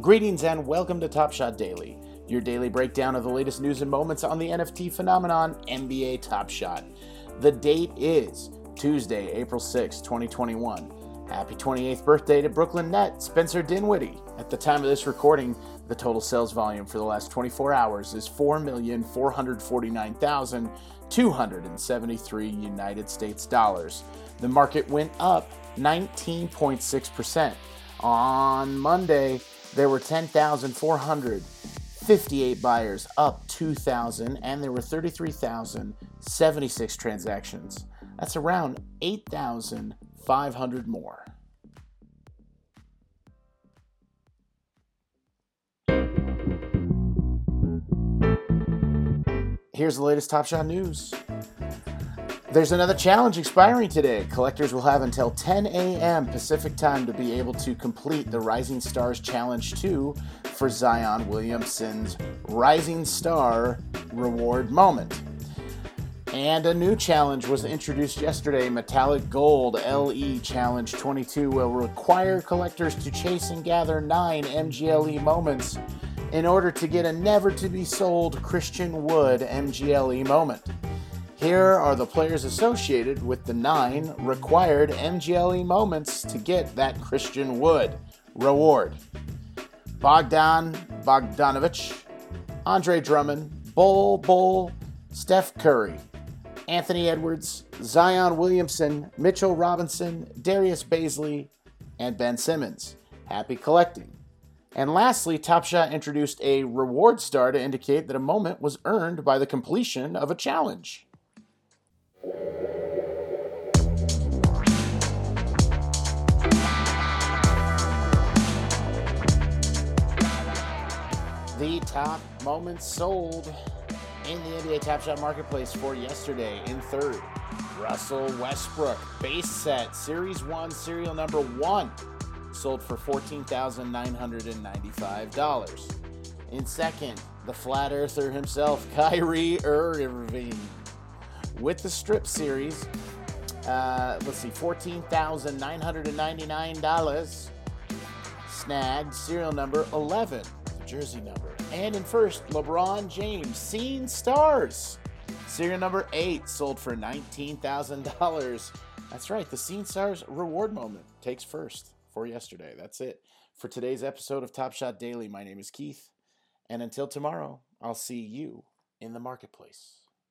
Greetings and welcome to Top Shot Daily, your daily breakdown of the latest news and moments on the NFT phenomenon NBA Top Shot. The date is Tuesday, April 6, 2021. Happy 28th birthday to Brooklyn Net Spencer Dinwiddie. At the time of this recording, the total sales volume for the last 24 hours is 4,449,273 United States dollars. The market went up 19.6%. On Monday, there were 10,458 buyers, up 2,000, and there were 33,076 transactions. That's around 8,500 more. Here's the latest Top Shot news. There's another challenge expiring today. Collectors will have until 10 a.m. Pacific time to be able to complete the Rising Stars Challenge 2 for Zion Williamson's Rising Star Reward Moment. And a new challenge was introduced yesterday Metallic Gold LE Challenge 22 will require collectors to chase and gather nine MGLE moments in order to get a never to be sold Christian Wood MGLE moment. Here are the players associated with the nine required MGLE moments to get that Christian Wood reward Bogdan Bogdanovich, Andre Drummond, Bol Bol, Steph Curry, Anthony Edwards, Zion Williamson, Mitchell Robinson, Darius Bazley, and Ben Simmons. Happy collecting. And lastly, Top Shot introduced a reward star to indicate that a moment was earned by the completion of a challenge. Top moments sold in the NBA Top Shot Marketplace for yesterday in third. Russell Westbrook, base set, Series 1, serial number 1, sold for $14,995. In second, the flat earther himself, Kyrie Irving, with the strip series. Uh, let's see, $14,999. Snagged, serial number 11, jersey number. And in first, LeBron James, Seeing Stars. Serial number 8 sold for $19,000. That's right, the Seeing Stars reward moment takes first for yesterday. That's it for today's episode of Top Shot Daily. My name is Keith, and until tomorrow, I'll see you in the marketplace.